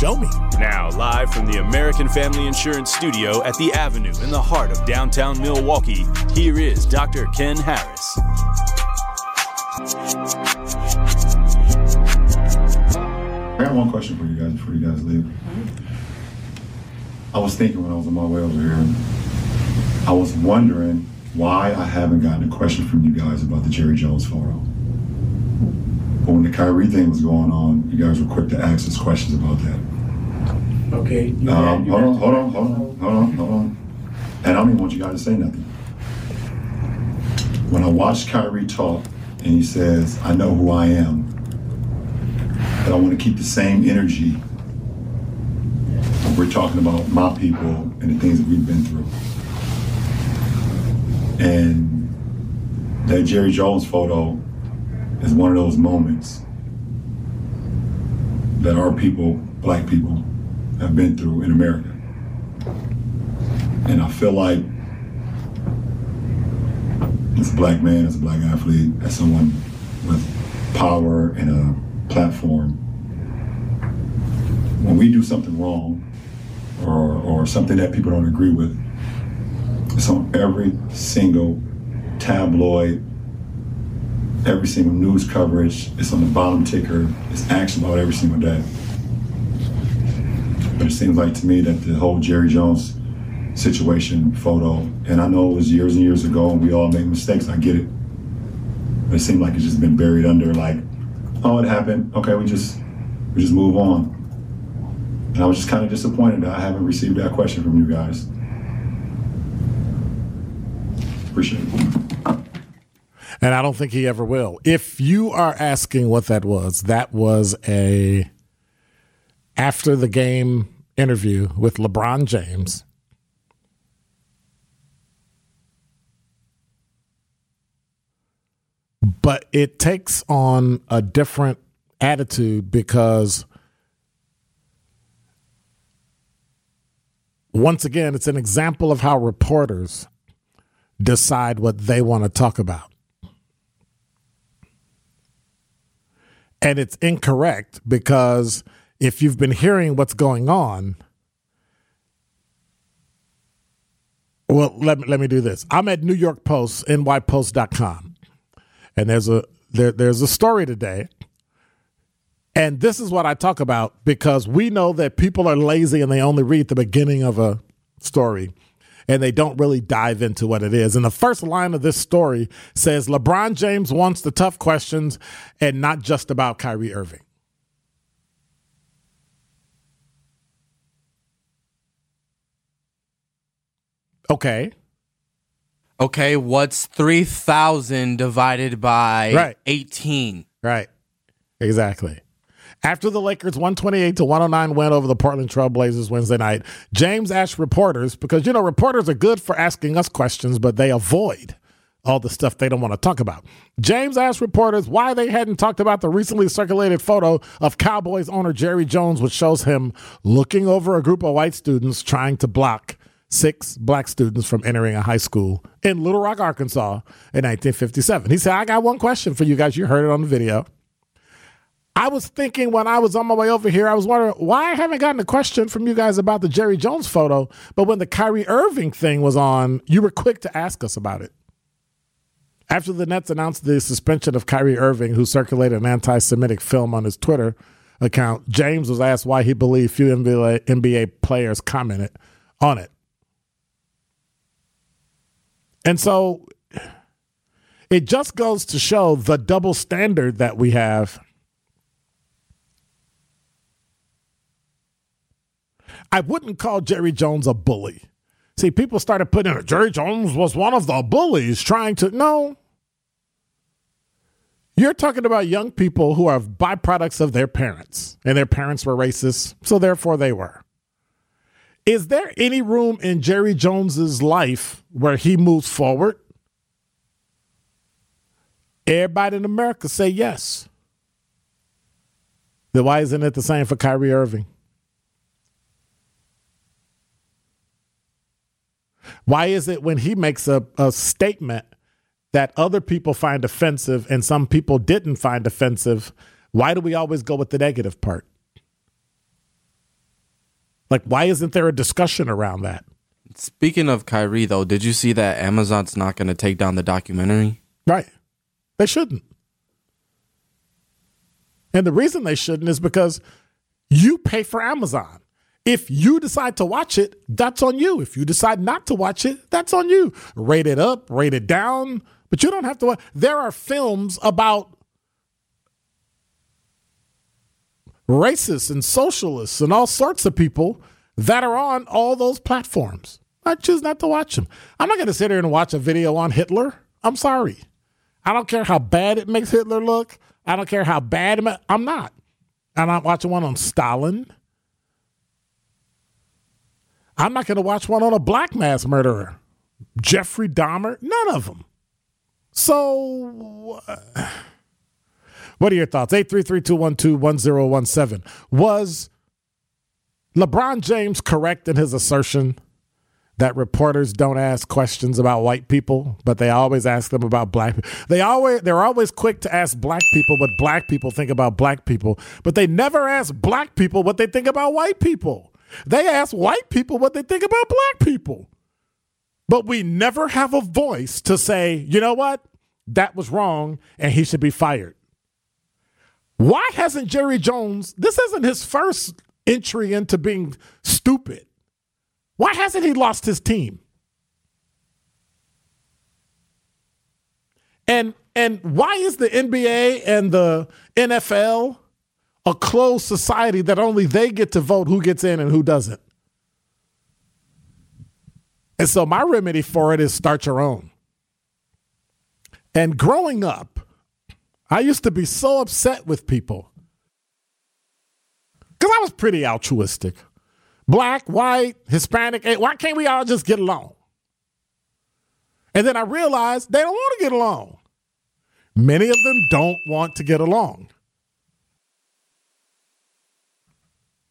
show me. Now, live from the American Family Insurance Studio at the Avenue in the heart of downtown Milwaukee, here is Dr. Ken Harris. I got one question for you guys before you guys leave. I was thinking when I was on my way over here, I was wondering why I haven't gotten a question from you guys about the Jerry Jones photo. But when the Kyrie thing was going on, you guys were quick to ask us questions about that. Okay. You Um, had- you hold on, hold on, hold on, hold on, hold on. And I don't even want you guys to say nothing. When I watched Kyrie talk and he says, I know who I am, but I want to keep the same energy when we're talking about my people and the things that we've been through. And that Jerry Jones photo is one of those moments that our people, black people, have been through in America. And I feel like as a black man, as a black athlete, as someone with power and a platform, when we do something wrong or, or something that people don't agree with, it's on every single tabloid, every single news coverage. It's on the bottom ticker. It's asked about every single day. But it seems like to me that the whole Jerry Jones situation photo, and I know it was years and years ago and we all make mistakes, I get it. But it seemed like it's just been buried under like, oh, it happened. Okay, we just we just move on. And I was just kind of disappointed that I haven't received that question from you guys. Appreciate it. And I don't think he ever will. If you are asking what that was, that was a after the game interview with LeBron James. But it takes on a different attitude because once again, it's an example of how reporters decide what they want to talk about. And it's incorrect because if you've been hearing what's going on, well, let me, let me do this. I'm at New York Post, nypost.com. And there's a there, there's a story today. And this is what I talk about because we know that people are lazy and they only read the beginning of a story and they don't really dive into what it is. And the first line of this story says LeBron James wants the tough questions and not just about Kyrie Irving. Okay. Okay, what's 3,000 divided by Right. 18? Right. Exactly. After the Lakers 128 to 109 win over the Portland Trailblazers Wednesday night, James asked reporters, because, you know, reporters are good for asking us questions, but they avoid all the stuff they don't want to talk about. James asked reporters why they hadn't talked about the recently circulated photo of Cowboys owner Jerry Jones, which shows him looking over a group of white students trying to block six black students from entering a high school in Little Rock, Arkansas in 1957. He said, I got one question for you guys. You heard it on the video. I was thinking when I was on my way over here, I was wondering why I haven't gotten a question from you guys about the Jerry Jones photo. But when the Kyrie Irving thing was on, you were quick to ask us about it. After the Nets announced the suspension of Kyrie Irving, who circulated an anti Semitic film on his Twitter account, James was asked why he believed few NBA, NBA players commented on it. And so it just goes to show the double standard that we have. I wouldn't call Jerry Jones a bully. See, people started putting in Jerry Jones was one of the bullies trying to. No. You're talking about young people who are byproducts of their parents, and their parents were racist, so therefore they were. Is there any room in Jerry Jones's life where he moves forward? Everybody in America say yes. Then why isn't it the same for Kyrie Irving? Why is it when he makes a, a statement that other people find offensive and some people didn't find offensive, why do we always go with the negative part? Like, why isn't there a discussion around that? Speaking of Kyrie, though, did you see that Amazon's not going to take down the documentary? Right. They shouldn't. And the reason they shouldn't is because you pay for Amazon. If you decide to watch it, that's on you. If you decide not to watch it, that's on you. Rate it up, rate it down, but you don't have to. Watch. There are films about racists and socialists and all sorts of people that are on all those platforms. I choose not to watch them. I'm not going to sit here and watch a video on Hitler. I'm sorry. I don't care how bad it makes Hitler look. I don't care how bad ma- I'm not. I'm not watching one on Stalin. I'm not going to watch one on a black mass murderer, Jeffrey Dahmer. None of them. So. Uh, what are your thoughts? 833-212-1017. Was LeBron James correct in his assertion that reporters don't ask questions about white people, but they always ask them about black people? They always they're always quick to ask black people what black people think about black people, but they never ask black people what they think about white people. They ask white people what they think about black people. But we never have a voice to say, you know what? That was wrong and he should be fired. Why hasn't Jerry Jones, this isn't his first entry into being stupid. Why hasn't he lost his team? And and why is the NBA and the NFL a closed society that only they get to vote who gets in and who doesn't? And so my remedy for it is start your own. And growing up, I used to be so upset with people because I was pretty altruistic. Black, white, Hispanic, eh, why can't we all just get along? And then I realized they don't want to get along. Many of them don't want to get along.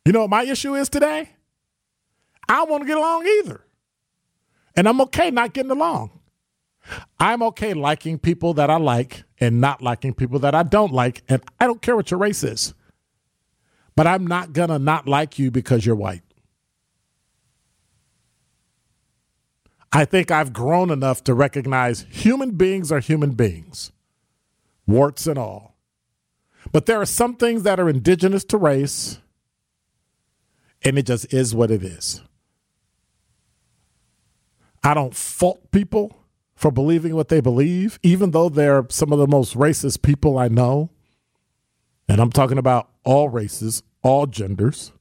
You know what my issue is today? I don't want to get along either. And I'm okay not getting along. I'm okay liking people that I like and not liking people that I don't like. And I don't care what your race is. But I'm not going to not like you because you're white. I think I've grown enough to recognize human beings are human beings, warts and all. But there are some things that are indigenous to race, and it just is what it is. I don't fault people for believing what they believe, even though they're some of the most racist people I know. And I'm talking about all races, all genders.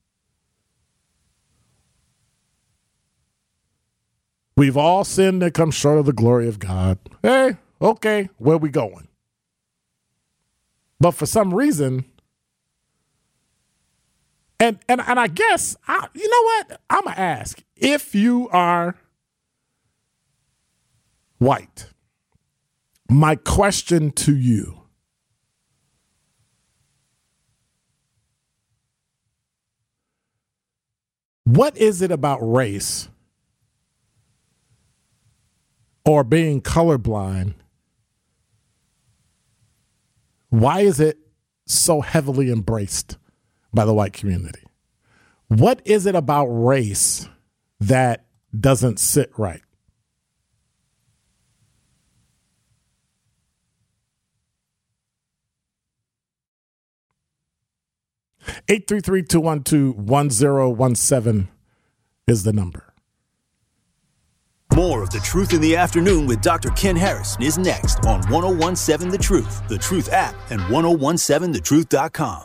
We've all sinned and come short of the glory of God. Hey, okay, where we going? But for some reason, and and and I guess I, you know what? I'm gonna ask if you are White, my question to you what is it about race or being colorblind, why is it so heavily embraced by the white community? What is it about race that doesn't sit right? Eight three three two one two one zero one seven is the number. More of The Truth in the Afternoon with Dr. Ken Harris is next on 1017 The Truth, The Truth app, and 1017thetruth.com.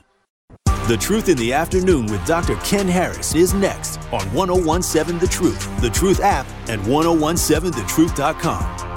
The Truth in the Afternoon with Dr. Ken Harris is next on 1017 The Truth, The Truth app, and 1017thetruth.com.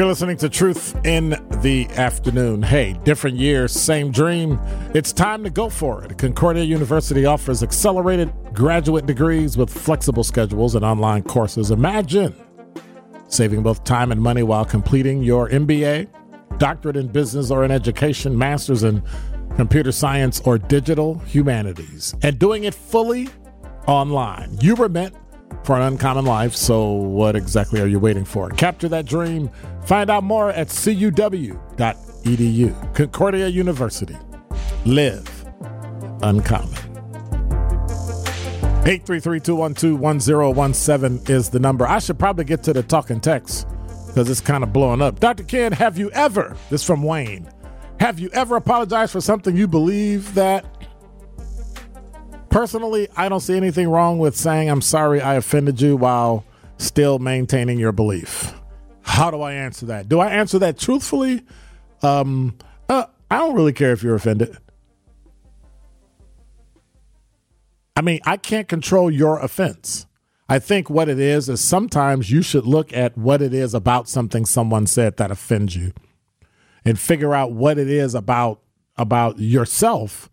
You're listening to Truth in the Afternoon. Hey, different year, same dream. It's time to go for it. Concordia University offers accelerated graduate degrees with flexible schedules and online courses. Imagine saving both time and money while completing your MBA, doctorate in business or in education, master's in computer science or digital humanities, and doing it fully online. You were meant for an uncommon life, so what exactly are you waiting for? Capture that dream. Find out more at cuw.edu. Concordia University. Live uncommon. 833-212-1017 is the number. I should probably get to the talking text because it's kind of blowing up. Dr. Ken, have you ever, this from Wayne, have you ever apologized for something you believe that Personally, I don't see anything wrong with saying I'm sorry I offended you while still maintaining your belief. How do I answer that? Do I answer that truthfully? Um, uh, I don't really care if you're offended. I mean, I can't control your offense. I think what it is is sometimes you should look at what it is about something someone said that offends you and figure out what it is about about yourself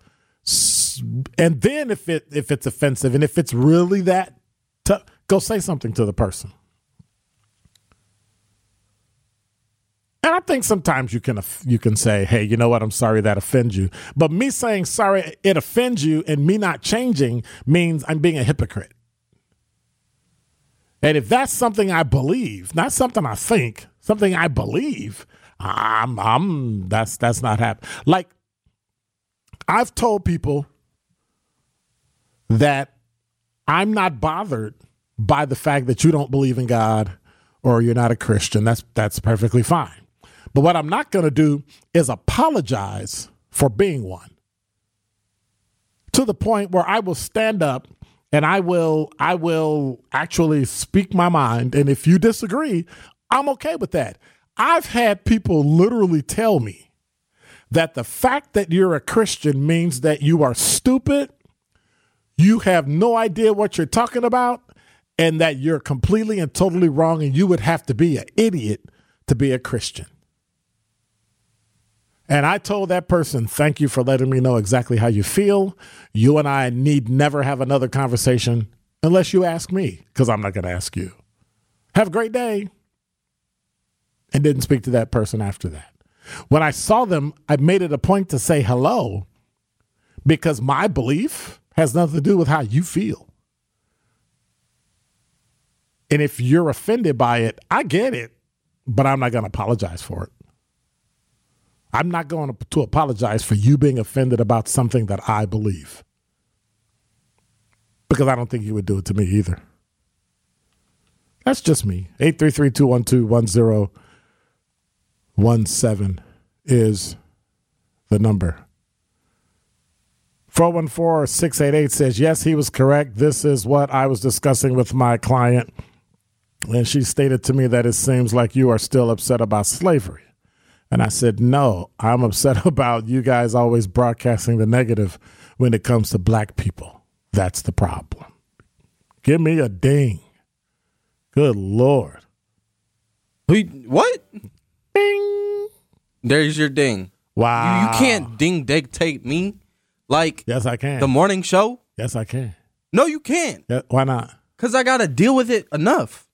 and then if it if it's offensive and if it's really that tough, go say something to the person. And I think sometimes you can you can say, "Hey, you know what? I'm sorry that offends you." But me saying sorry it offends you and me not changing means I'm being a hypocrite. And if that's something I believe, not something I think, something I believe, I'm I'm that's that's not happening. Like I've told people that I'm not bothered by the fact that you don't believe in God or you're not a Christian. That's that's perfectly fine. But what I'm not going to do is apologize for being one. To the point where I will stand up and I will I will actually speak my mind and if you disagree, I'm okay with that. I've had people literally tell me that the fact that you're a Christian means that you are stupid you have no idea what you're talking about and that you're completely and totally wrong and you would have to be an idiot to be a Christian. And I told that person, thank you for letting me know exactly how you feel. You and I need never have another conversation unless you ask me, because I'm not going to ask you. Have a great day. And didn't speak to that person after that. When I saw them, I made it a point to say hello because my belief has nothing to do with how you feel. And if you're offended by it, I get it, but I'm not going to apologize for it. I'm not going to, apologize for you being offended about something that I believe. Because I don't think you would do it to me either. That's just me. 833 212 1017 is the number. 414 688 says, Yes, he was correct. This is what I was discussing with my client. And she stated to me that it seems like you are still upset about slavery. And I said, No, I'm upset about you guys always broadcasting the negative when it comes to black people. That's the problem. Give me a ding. Good Lord. Who- What? Ding. There's your ding. Wow. You, you can't ding dictate me like Yes, I can. the morning show. yes, I can. No, you can't. Yeah, why not? Cause I gotta deal with it enough.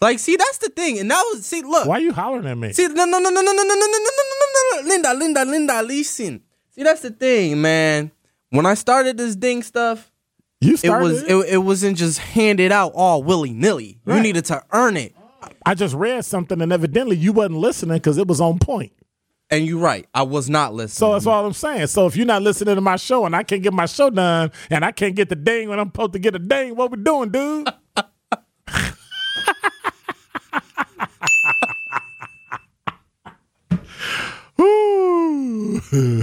Like, see, that's the thing. And that was see, look. Why are you hollering at me? See, no, no, no, no, no, no, no, no, no, no, no, no, Linda, Linda, Linda, listen. See, that's the thing, man. When I started this ding stuff, you it started was it. it, it wasn't just handed out all willy nilly. You needed to earn it. I just read something and evidently you wasn't listening because it was on point. And you're right, I was not listening. So that's all I'm saying. So if you're not listening to my show and I can't get my show done and I can't get the ding when I'm supposed to get a ding, what we doing, dude? Because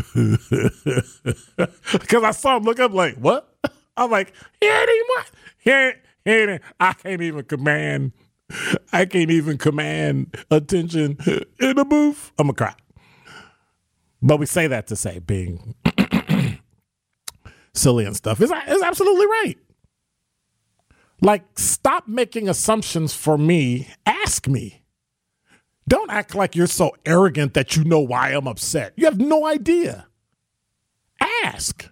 I saw him look up like, what? I'm like, he ain't even what? He ain't, he ain't, I can't even command, I can't even command attention in the booth. I'm going to cry. But we say that to say being silly and stuff is is absolutely right. Like, stop making assumptions for me. Ask me. Don't act like you're so arrogant that you know why I'm upset. You have no idea. Ask.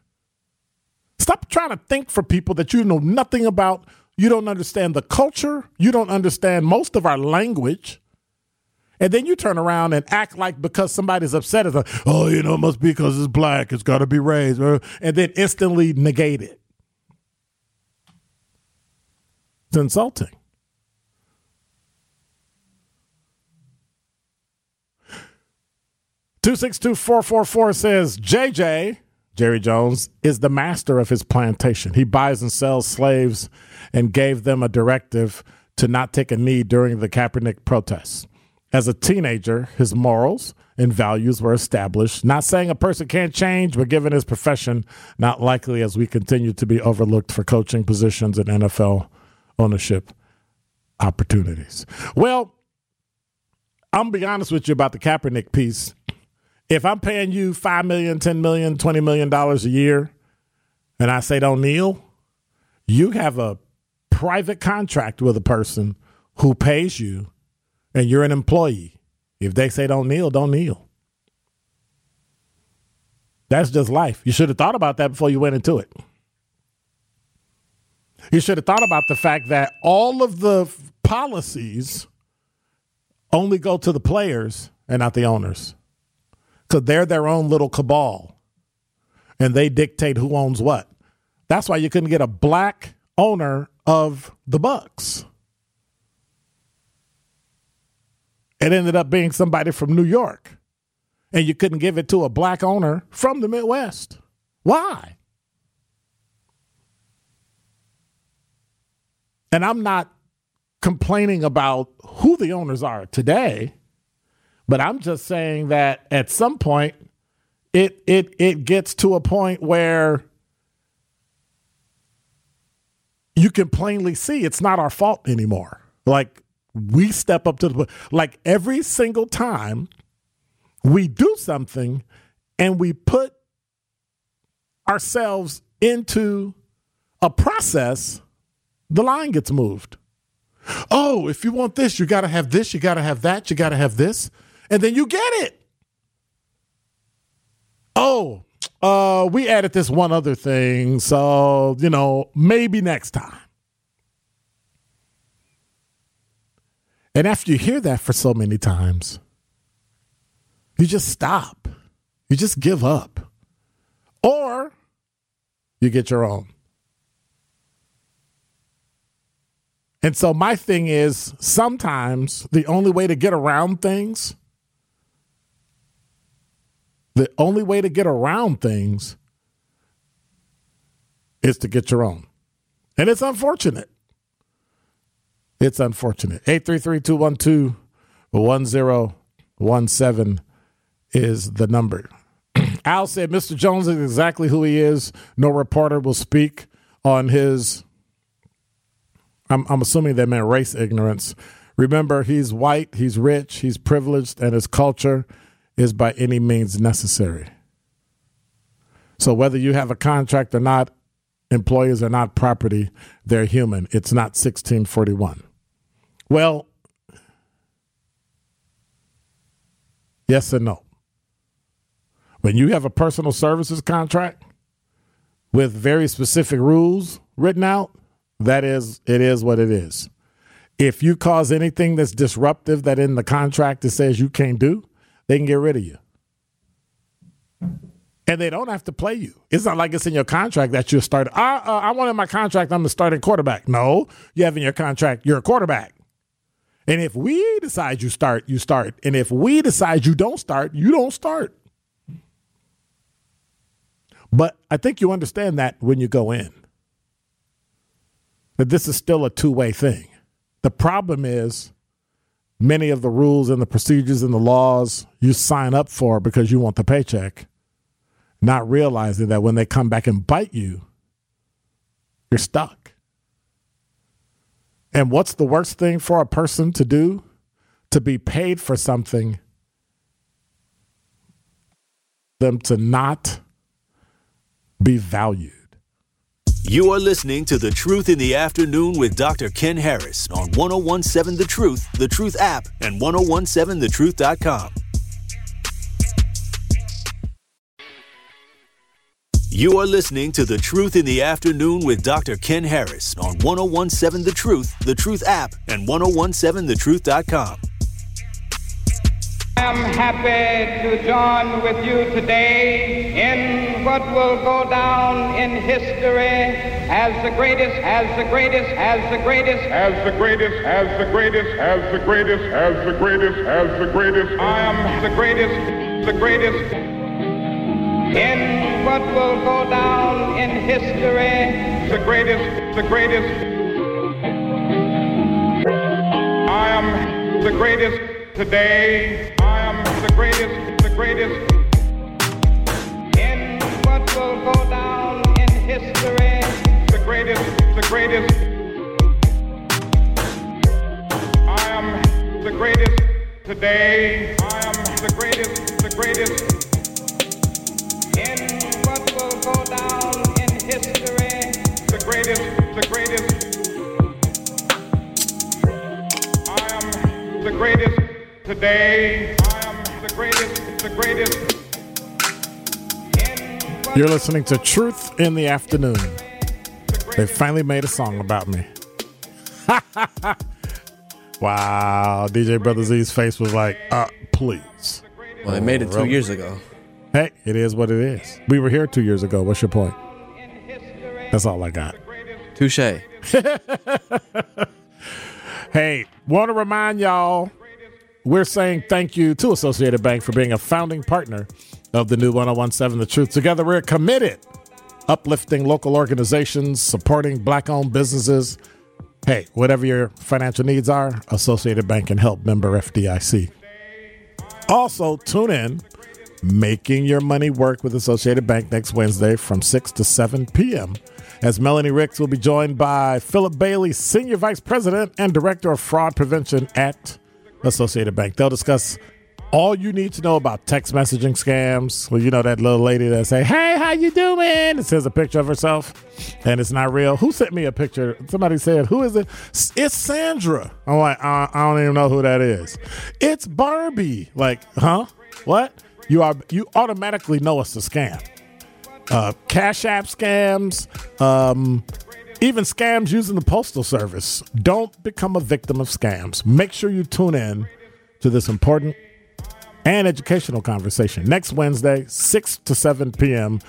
Stop trying to think for people that you know nothing about. You don't understand the culture. You don't understand most of our language. And then you turn around and act like because somebody's upset, it's like, oh, you know, it must be because it's black. It's got to be raised. uh, And then instantly negate it. It's insulting. Two six two four four four says JJ Jerry Jones is the master of his plantation. He buys and sells slaves and gave them a directive to not take a knee during the Kaepernick protests. As a teenager, his morals and values were established. Not saying a person can't change, but given his profession, not likely as we continue to be overlooked for coaching positions and NFL ownership opportunities. Well, I'm gonna be honest with you about the Kaepernick piece. If I'm paying you five million, ten million, twenty million dollars a year, and I say don't kneel, you have a private contract with a person who pays you, and you're an employee. If they say don't kneel, don't kneel. That's just life. You should have thought about that before you went into it. You should have thought about the fact that all of the policies only go to the players and not the owners. Because they're their own little cabal and they dictate who owns what. That's why you couldn't get a black owner of the Bucks. It ended up being somebody from New York. And you couldn't give it to a black owner from the Midwest. Why? And I'm not complaining about who the owners are today, but I'm just saying that at some point it it it gets to a point where you can plainly see it's not our fault anymore. Like we step up to the like every single time we do something and we put ourselves into a process, the line gets moved. Oh, if you want this, you got to have this, you got to have that, you got to have this, and then you get it. Oh, uh, we added this one other thing, so you know maybe next time. And after you hear that for so many times, you just stop. You just give up. Or you get your own. And so my thing is sometimes the only way to get around things, the only way to get around things is to get your own. And it's unfortunate. It's unfortunate. 833-212-1017 is the number. Al said Mr. Jones is exactly who he is. No reporter will speak on his I'm, I'm assuming they meant race ignorance Remember, he's white, he's rich, he's privileged, and his culture is by any means necessary. So whether you have a contract or not, employees are not property, they're human. It's not 1641. Well, yes and no. When you have a personal services contract with very specific rules written out, that is, it is what it is. If you cause anything that's disruptive that in the contract it says you can't do, they can get rid of you. And they don't have to play you. It's not like it's in your contract that you're starting. Uh, uh, I want in my contract I'm the starting quarterback. No, you have in your contract you're a quarterback. And if we decide you start, you start. And if we decide you don't start, you don't start. But I think you understand that when you go in, that this is still a two way thing. The problem is many of the rules and the procedures and the laws you sign up for because you want the paycheck, not realizing that when they come back and bite you, you're stuck. And what's the worst thing for a person to do? To be paid for something, them to not be valued. You are listening to The Truth in the Afternoon with Dr. Ken Harris on 1017 The Truth, The Truth app, and 1017thetruth.com. You are listening to The Truth in the Afternoon with Dr. Ken Harris on 1017 The Truth, The Truth app, and 1017thetruth.com. I am happy to join with you today in what will go down in history as the greatest, as the greatest, as the greatest, as the greatest, as the greatest, as the greatest, as the greatest, as the greatest. I am the greatest, the greatest in what will go down in history, the greatest, the greatest. I am the greatest today. I am the greatest, the greatest. in what will go down in history, the greatest, the greatest. I am the greatest today. I am the greatest, the greatest. You're listening to Truth in the Afternoon. They finally made a song about me. wow. DJ Brother Z's face was like, uh, please. Well, they made it two years ago. Hey, it is what it is. We were here two years ago. What's your point? That's all I got. Touche. Hey, want to remind y'all we're saying thank you to Associated Bank for being a founding partner of the new 1017 The Truth. Together, we're committed uplifting local organizations, supporting black owned businesses. Hey, whatever your financial needs are, Associated Bank can help member FDIC. Also, tune in Making Your Money Work with Associated Bank next Wednesday from 6 to 7 p.m. As Melanie Ricks will be joined by Philip Bailey, Senior Vice President and Director of Fraud Prevention at Associated Bank. They'll discuss all you need to know about text messaging scams. Well, you know that little lady that say, "Hey, how you doing?" It says a picture of herself, and it's not real. Who sent me a picture? Somebody said, "Who is it?" It's Sandra. I'm like, I, I don't even know who that is. It's Barbie. Like, huh? What? You are you automatically know it's a scam. Uh, Cash App scams, um, even scams using the postal service. Don't become a victim of scams. Make sure you tune in to this important and educational conversation next Wednesday, 6 to 7 p.m.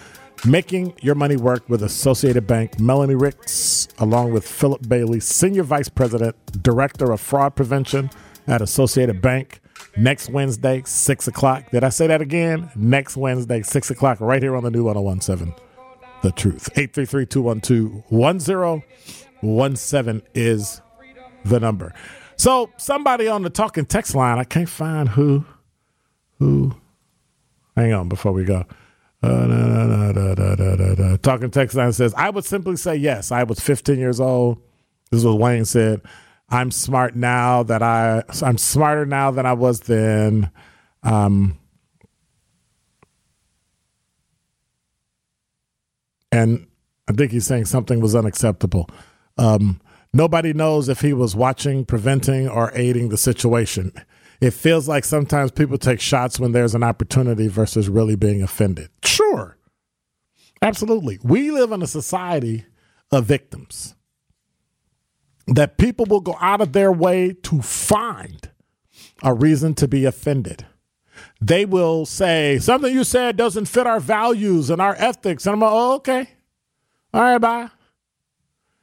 Making Your Money Work with Associated Bank. Melanie Ricks, along with Philip Bailey, Senior Vice President, Director of Fraud Prevention at Associated Bank. Next Wednesday, 6 o'clock. Did I say that again? Next Wednesday, 6 o'clock, right here on the new 1017. The Truth. 833 212 1017 is the number. So, somebody on the talking text line, I can't find who who hang on before we go uh, da, da, da, talking text line says i would simply say yes i was 15 years old this is what wayne said I'm smart now that I I'm smarter now than I was then. Um, and I think he's saying something was unacceptable. Um, nobody knows if he was watching, preventing, or aiding the situation. It feels like sometimes people take shots when there's an opportunity versus really being offended. Sure. Absolutely. We live in a society of victims that people will go out of their way to find a reason to be offended. They will say, something you said doesn't fit our values and our ethics. And I'm like, oh, okay. All right, bye.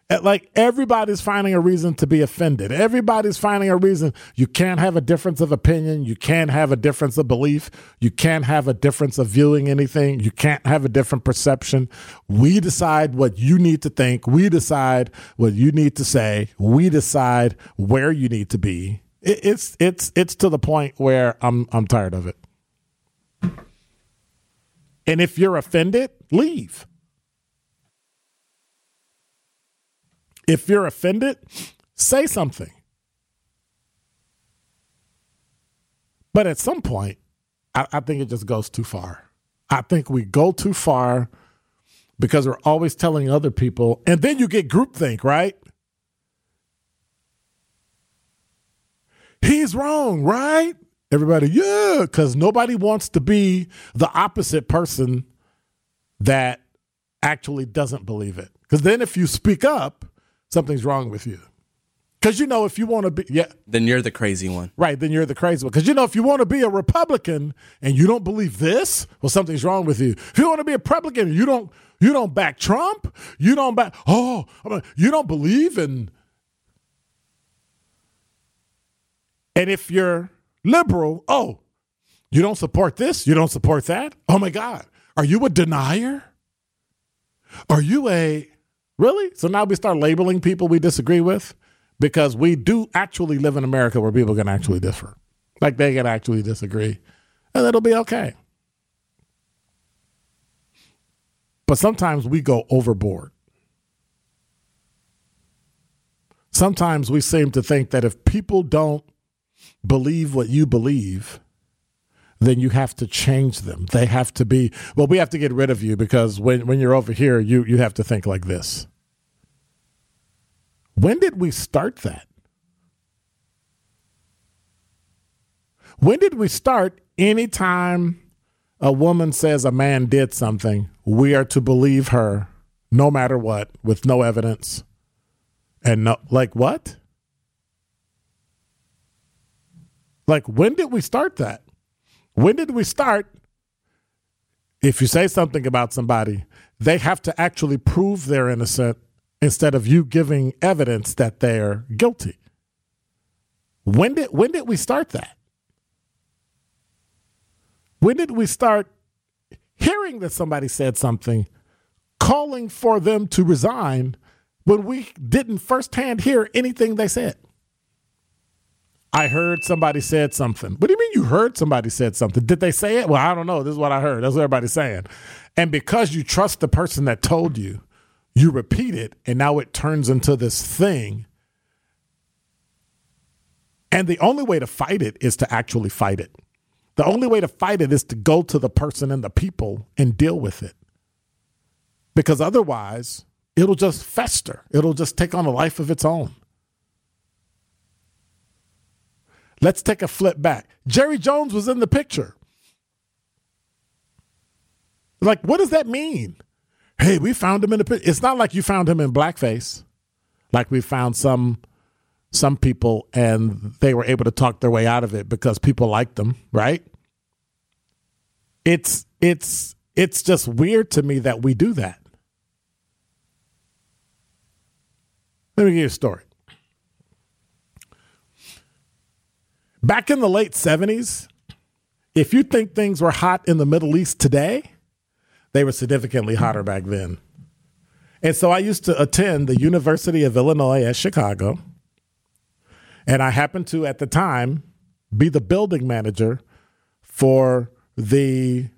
Like everybody's finding a reason to be offended. Everybody's finding a reason. You can't have a difference of opinion. You can't have a difference of belief. You can't have a difference of viewing anything. You can't have a different perception. We decide what you need to think. We decide what you need to say. We decide where you need to be. It's it's it's to the point where I'm I'm tired of it. And if you're offended, leave. If you're offended, say something. But at some point, I, I think it just goes too far. I think we go too far because we're always telling other people, and then you get groupthink, right? He's wrong, right? Everybody, yeah, because nobody wants to be the opposite person that actually doesn't believe it. Because then if you speak up, something's wrong with you. Because you know, if you want to be, yeah, Then you're the crazy one. right, then you're the crazy one. Because you know, if you want to be a Republican and you don't believe this, well, something's wrong with you. If you want to be a Republican, and you don't, you don't back Trump, you don't back, oh, you don't believe in. And if you're liberal, oh, you don't support this, you don't support that. Oh my God, are you a denier? Are you a really? So now we start labeling people we disagree with because we do actually live in America where people can actually differ. Like they can actually disagree. And it'll be okay. But sometimes we go overboard. Sometimes we seem to think that if people don't believe what you believe, then you have to change them. They have to be, well, we have to get rid of you because when, when you're over here, you, you have to think like this. When did we start that? When did we start anytime a woman says a man did something, we are to believe her no matter what with no evidence? And no, like what? Like, when did we start that? When did we start? If you say something about somebody, they have to actually prove they're innocent instead of you giving evidence that they're guilty. When did when did we start that? When did we start hearing that somebody said something, calling for them to resign when we didn't firsthand hear anything they said? I heard somebody said something. What do you mean you heard somebody said something? Did they say it? Well, I don't know. This is what I heard. That's what everybody's saying. And because you trust the person that told you, you repeat it, and now it turns into this thing. And the only way to fight it is to actually fight it. The only way to fight it is to go to the person and the people and deal with it. Because otherwise, it'll just fester, it'll just take on a life of its own. Let's take a flip back. Jerry Jones was in the picture. Like, what does that mean? Hey, we found him in the picture. It's not like you found him in blackface, like we found some some people and they were able to talk their way out of it because people liked them, right? It's it's it's just weird to me that we do that. Let me give you a story. Back in the late 70s, if you think things were hot in the Middle East today, they were significantly hotter back then. And so I used to attend the University of Illinois at Chicago. And I happened to, at the time, be the building manager for the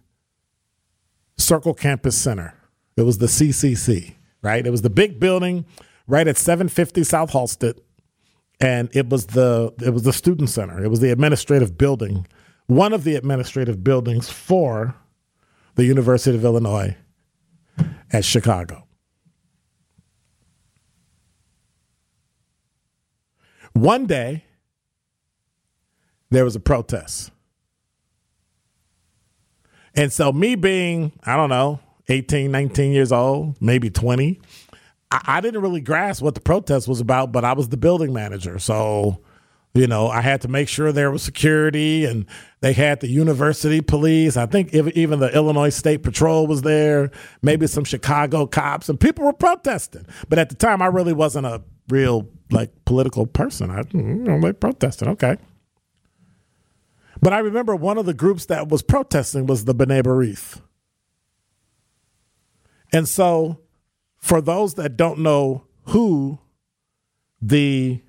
Circle Campus Center. It was the CCC, right? It was the big building right at 750 South Halsted. And it was the it was the student center. It was the administrative building, one of the administrative buildings for the University of Illinois at Chicago. One day, there was a protest. And so, me being, I don't know, 18, 19 years old, maybe 20, I, didn't really grasp what the protest was about, but I was the building manager. So, you know, I had to make sure there was security and they had the university police. I think even the Illinois State Patrol was there, maybe some Chicago cops, and people were protesting. But at the time, I really wasn't a real like political person. I you know, like protesting. Okay. But I remember one of the groups that was protesting was the B'nai. And so, for those that don't know who the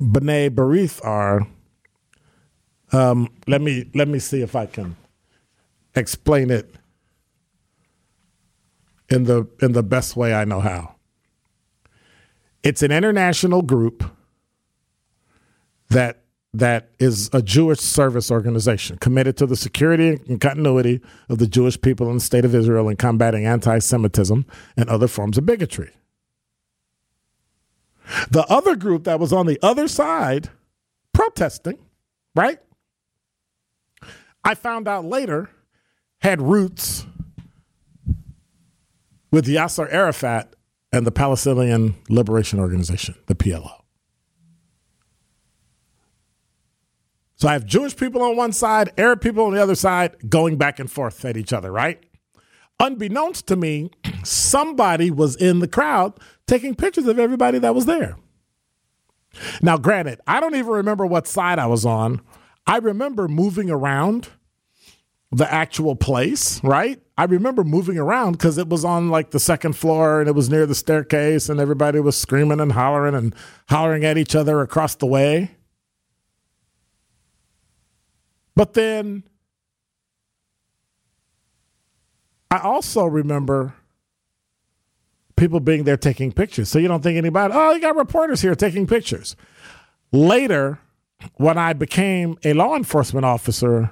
B'nai B'rith are, um, let me let me see if I can explain it in the in the best way I know how. It's an international group that that is a Jewish service organization committed to the security and continuity of the Jewish people in the state of Israel and combating anti Semitism and other forms of bigotry. The other group that was on the other side protesting, right? I found out later had roots with Yasser Arafat and the Palestinian Liberation Organization, the PLO. So I have Jewish people on one side, Arab people on the other side, going back and forth at each other, right? Unbeknownst to me, somebody was in the crowd taking pictures of everybody that was there. Now, granted, I don't even remember what side I was on. I remember moving around the actual place, right? I remember moving around because it was on like the second floor and it was near the staircase and everybody was screaming and hollering and hollering at each other across the way. But then I also remember people being there taking pictures. So you don't think anybody, oh, you got reporters here taking pictures. Later, when I became a law enforcement officer,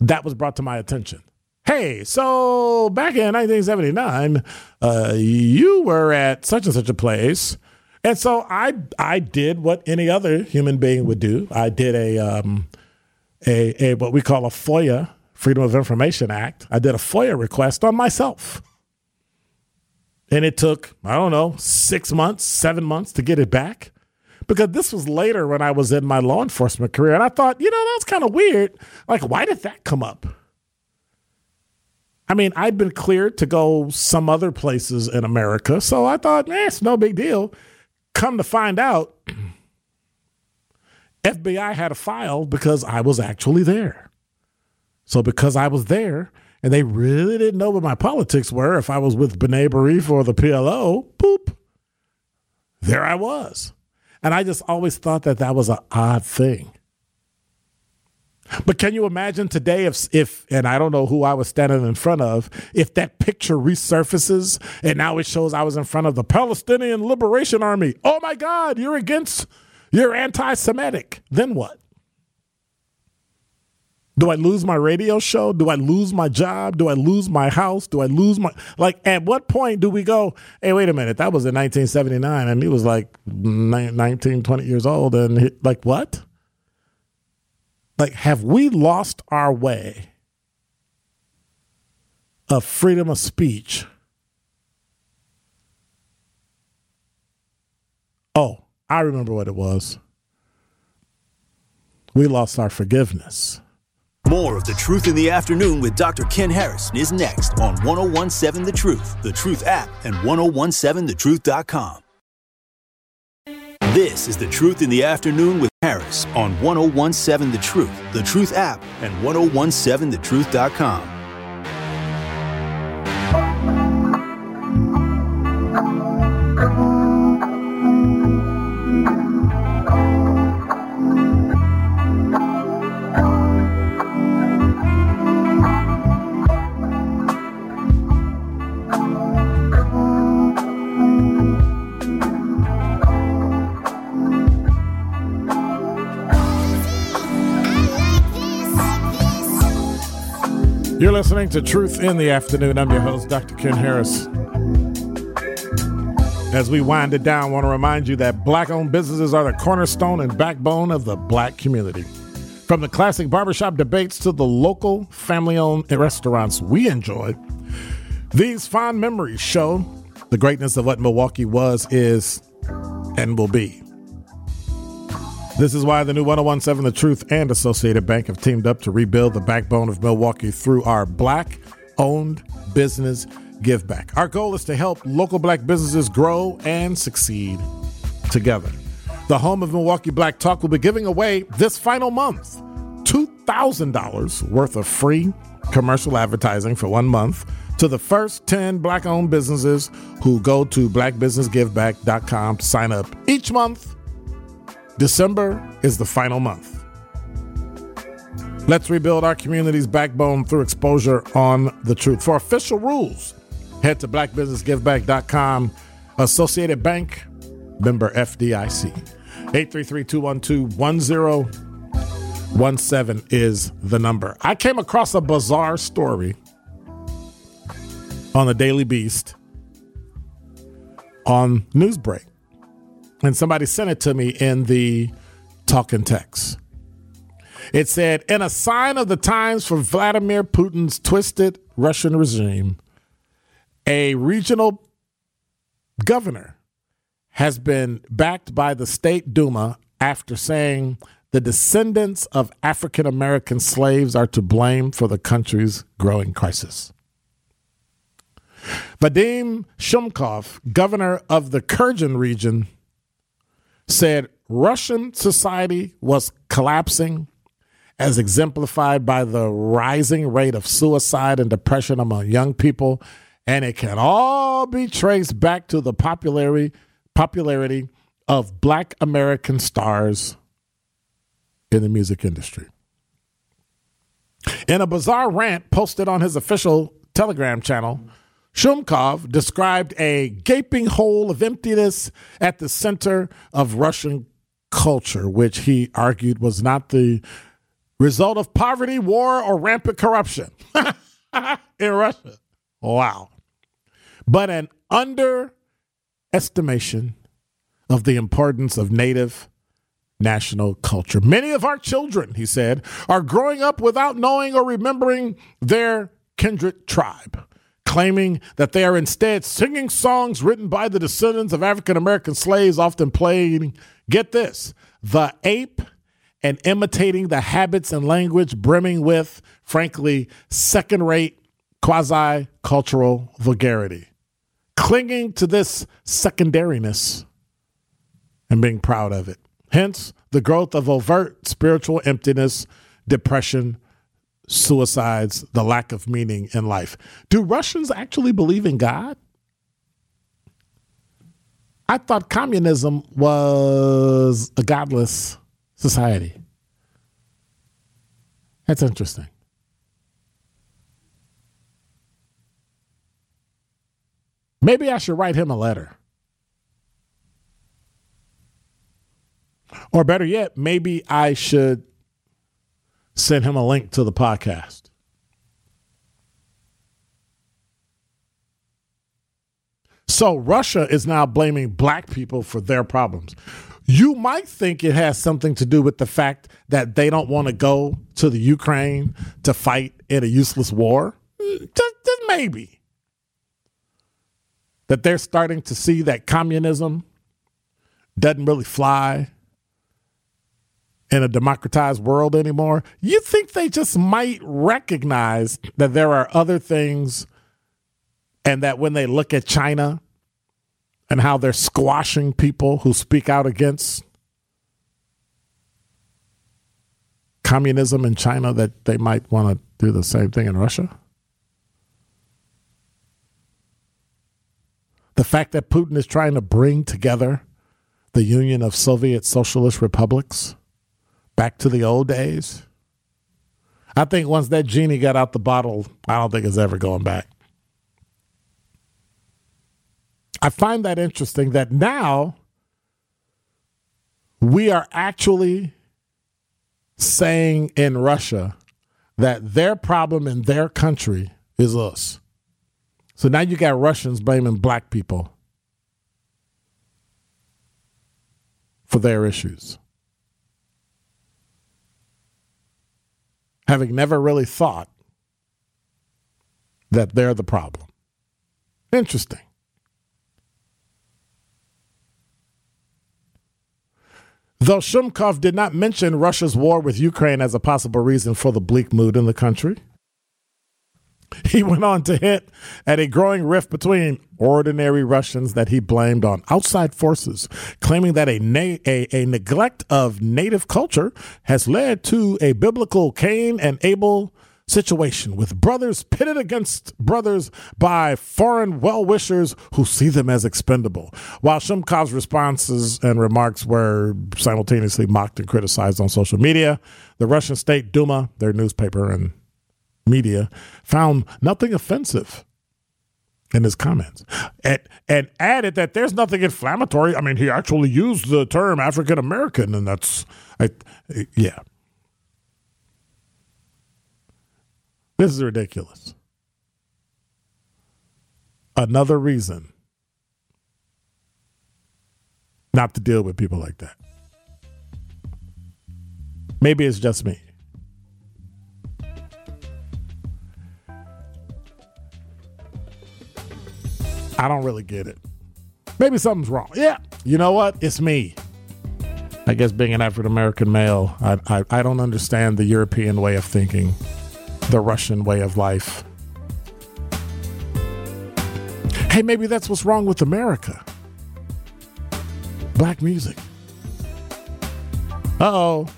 that was brought to my attention. Hey, so back in 1979, uh, you were at such and such a place and so I I did what any other human being would do. I did a um, a, a what we call a FOIA, Freedom of Information Act. I did a FOIA request on myself. And it took, I don't know, six months, seven months to get it back. Because this was later when I was in my law enforcement career. And I thought, you know, that's kind of weird. Like, why did that come up? I mean, I'd been cleared to go some other places in America. So I thought, eh, it's no big deal. Come to find out, FBI had a file because I was actually there. So because I was there, and they really didn't know what my politics were, if I was with B'nai B'rith or the PLO, poop, there I was. And I just always thought that that was an odd thing. But can you imagine today if if and I don't know who I was standing in front of, if that picture resurfaces and now it shows I was in front of the Palestinian Liberation Army. Oh my God, you're against you're anti-Semitic. Then what? Do I lose my radio show? Do I lose my job? Do I lose my house? Do I lose my like at what point do we go, hey, wait a minute, that was in 1979 and he was like 19, 20 years old and he, like what? Like have we lost our way of freedom of speech? Oh i remember what it was. We lost our forgiveness. More of the truth in the afternoon with dr ken harris is next on 1017 the truth the truth app and 1017thetruth.com this is The Truth in the Afternoon with Harris on 1017 The Truth, The Truth app, and 1017thetruth.com. You're listening to Truth in the Afternoon. I'm your host, Dr. Ken Harris. As we wind it down, I want to remind you that black owned businesses are the cornerstone and backbone of the black community. From the classic barbershop debates to the local family owned restaurants we enjoy, these fond memories show the greatness of what Milwaukee was, is, and will be. This is why the new 1017 The Truth and Associated Bank have teamed up to rebuild the backbone of Milwaukee through our black owned business give back. Our goal is to help local black businesses grow and succeed together. The home of Milwaukee Black Talk will be giving away this final month $2,000 worth of free commercial advertising for one month to the first 10 black owned businesses who go to blackbusinessgiveback.com to sign up each month December is the final month. Let's rebuild our community's backbone through exposure on the truth. For official rules, head to blackbusinessgiveback.com. Associated Bank, member FDIC. 833-212-1017 is the number. I came across a bizarre story on the Daily Beast on Newsbreak and somebody sent it to me in the talking text. It said, in a sign of the times for Vladimir Putin's twisted Russian regime, a regional governor has been backed by the state Duma after saying the descendants of African American slaves are to blame for the country's growing crisis. Vadim Shumkov, governor of the Kurgan region, said Russian society was collapsing as exemplified by the rising rate of suicide and depression among young people and it can all be traced back to the popularity popularity of black american stars in the music industry. In a bizarre rant posted on his official telegram channel Shumkov described a gaping hole of emptiness at the center of Russian culture, which he argued was not the result of poverty, war, or rampant corruption in Russia. Wow. But an underestimation of the importance of native national culture. Many of our children, he said, are growing up without knowing or remembering their kindred tribe claiming that they are instead singing songs written by the descendants of African American slaves, often playing, get this, the ape and imitating the habits and language brimming with, frankly, second rate quasi cultural vulgarity. Clinging to this secondariness and being proud of it. Hence, the growth of overt spiritual emptiness, depression, suicides, the lack of meaning in life. Do Russians actually believe in God? I thought communism was a godless society. That's interesting. Maybe I should write him a letter. Or better yet, maybe I should send him a link to the podcast. So Russia is now blaming black people for their problems. You might think it has something to do with the fact that they don't want to go to the Ukraine to fight in a useless war. Mm, just, just maybe. That they're starting to see that communism doesn't really fly in a democratized world anymore, you think they just might recognize that there are other things and that when they look at China and how they're squashing people who speak out against communism in China, that they might want to do the same thing in Russia? The fact that Putin is trying to bring together the Union of Soviet Socialist Republics back to the old days. I think once that genie got out the bottle, I don't think it's ever going back. I find that interesting that now we are actually saying in Russia that their problem in their country is us. So now you got Russians blaming black people for their issues. Having never really thought that they're the problem. Interesting. Though Shumkov did not mention Russia's war with Ukraine as a possible reason for the bleak mood in the country, he went on to hint at a growing rift between ordinary Russians that he blamed on outside forces, claiming that a, na- a, a neglect of native culture has led to a biblical Cain and Abel situation with brothers pitted against brothers by foreign well wishers who see them as expendable. While Shumkov's responses and remarks were simultaneously mocked and criticized on social media, the Russian State Duma, their newspaper and media, found nothing offensive in his comments and, and added that there's nothing inflammatory. I mean, he actually used the term African American, and that's, I, yeah. This is ridiculous. Another reason not to deal with people like that. Maybe it's just me. I don't really get it. Maybe something's wrong. Yeah, you know what? It's me. I guess being an African American male, I, I, I don't understand the European way of thinking the Russian way of life. Hey, maybe that's what's wrong with America. Black music. Uh oh.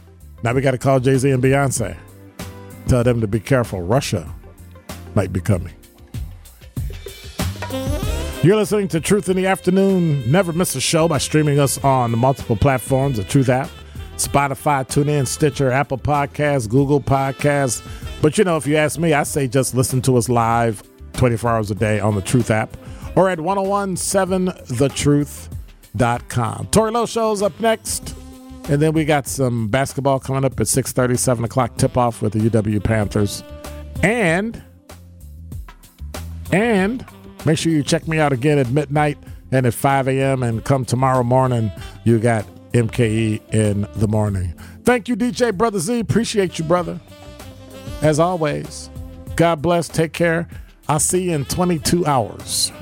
Now we got to call Jay Z and Beyonce. Tell them to be careful. Russia might be coming. You're listening to Truth in the Afternoon. Never miss a show by streaming us on multiple platforms the Truth app, Spotify, TuneIn, Stitcher, Apple Podcasts, Google Podcasts. But you know, if you ask me, I say just listen to us live 24 hours a day on the Truth app or at 1017thetruth.com. Tory Lowe shows up next. And then we got some basketball coming up at 6:30, 7 o'clock tip-off with the UW Panthers. And and make sure you check me out again at midnight and at 5 a.m. and come tomorrow morning. You got MKE in the morning. Thank you, DJ Brother Z. Appreciate you, brother. As always, God bless. Take care. I'll see you in 22 hours.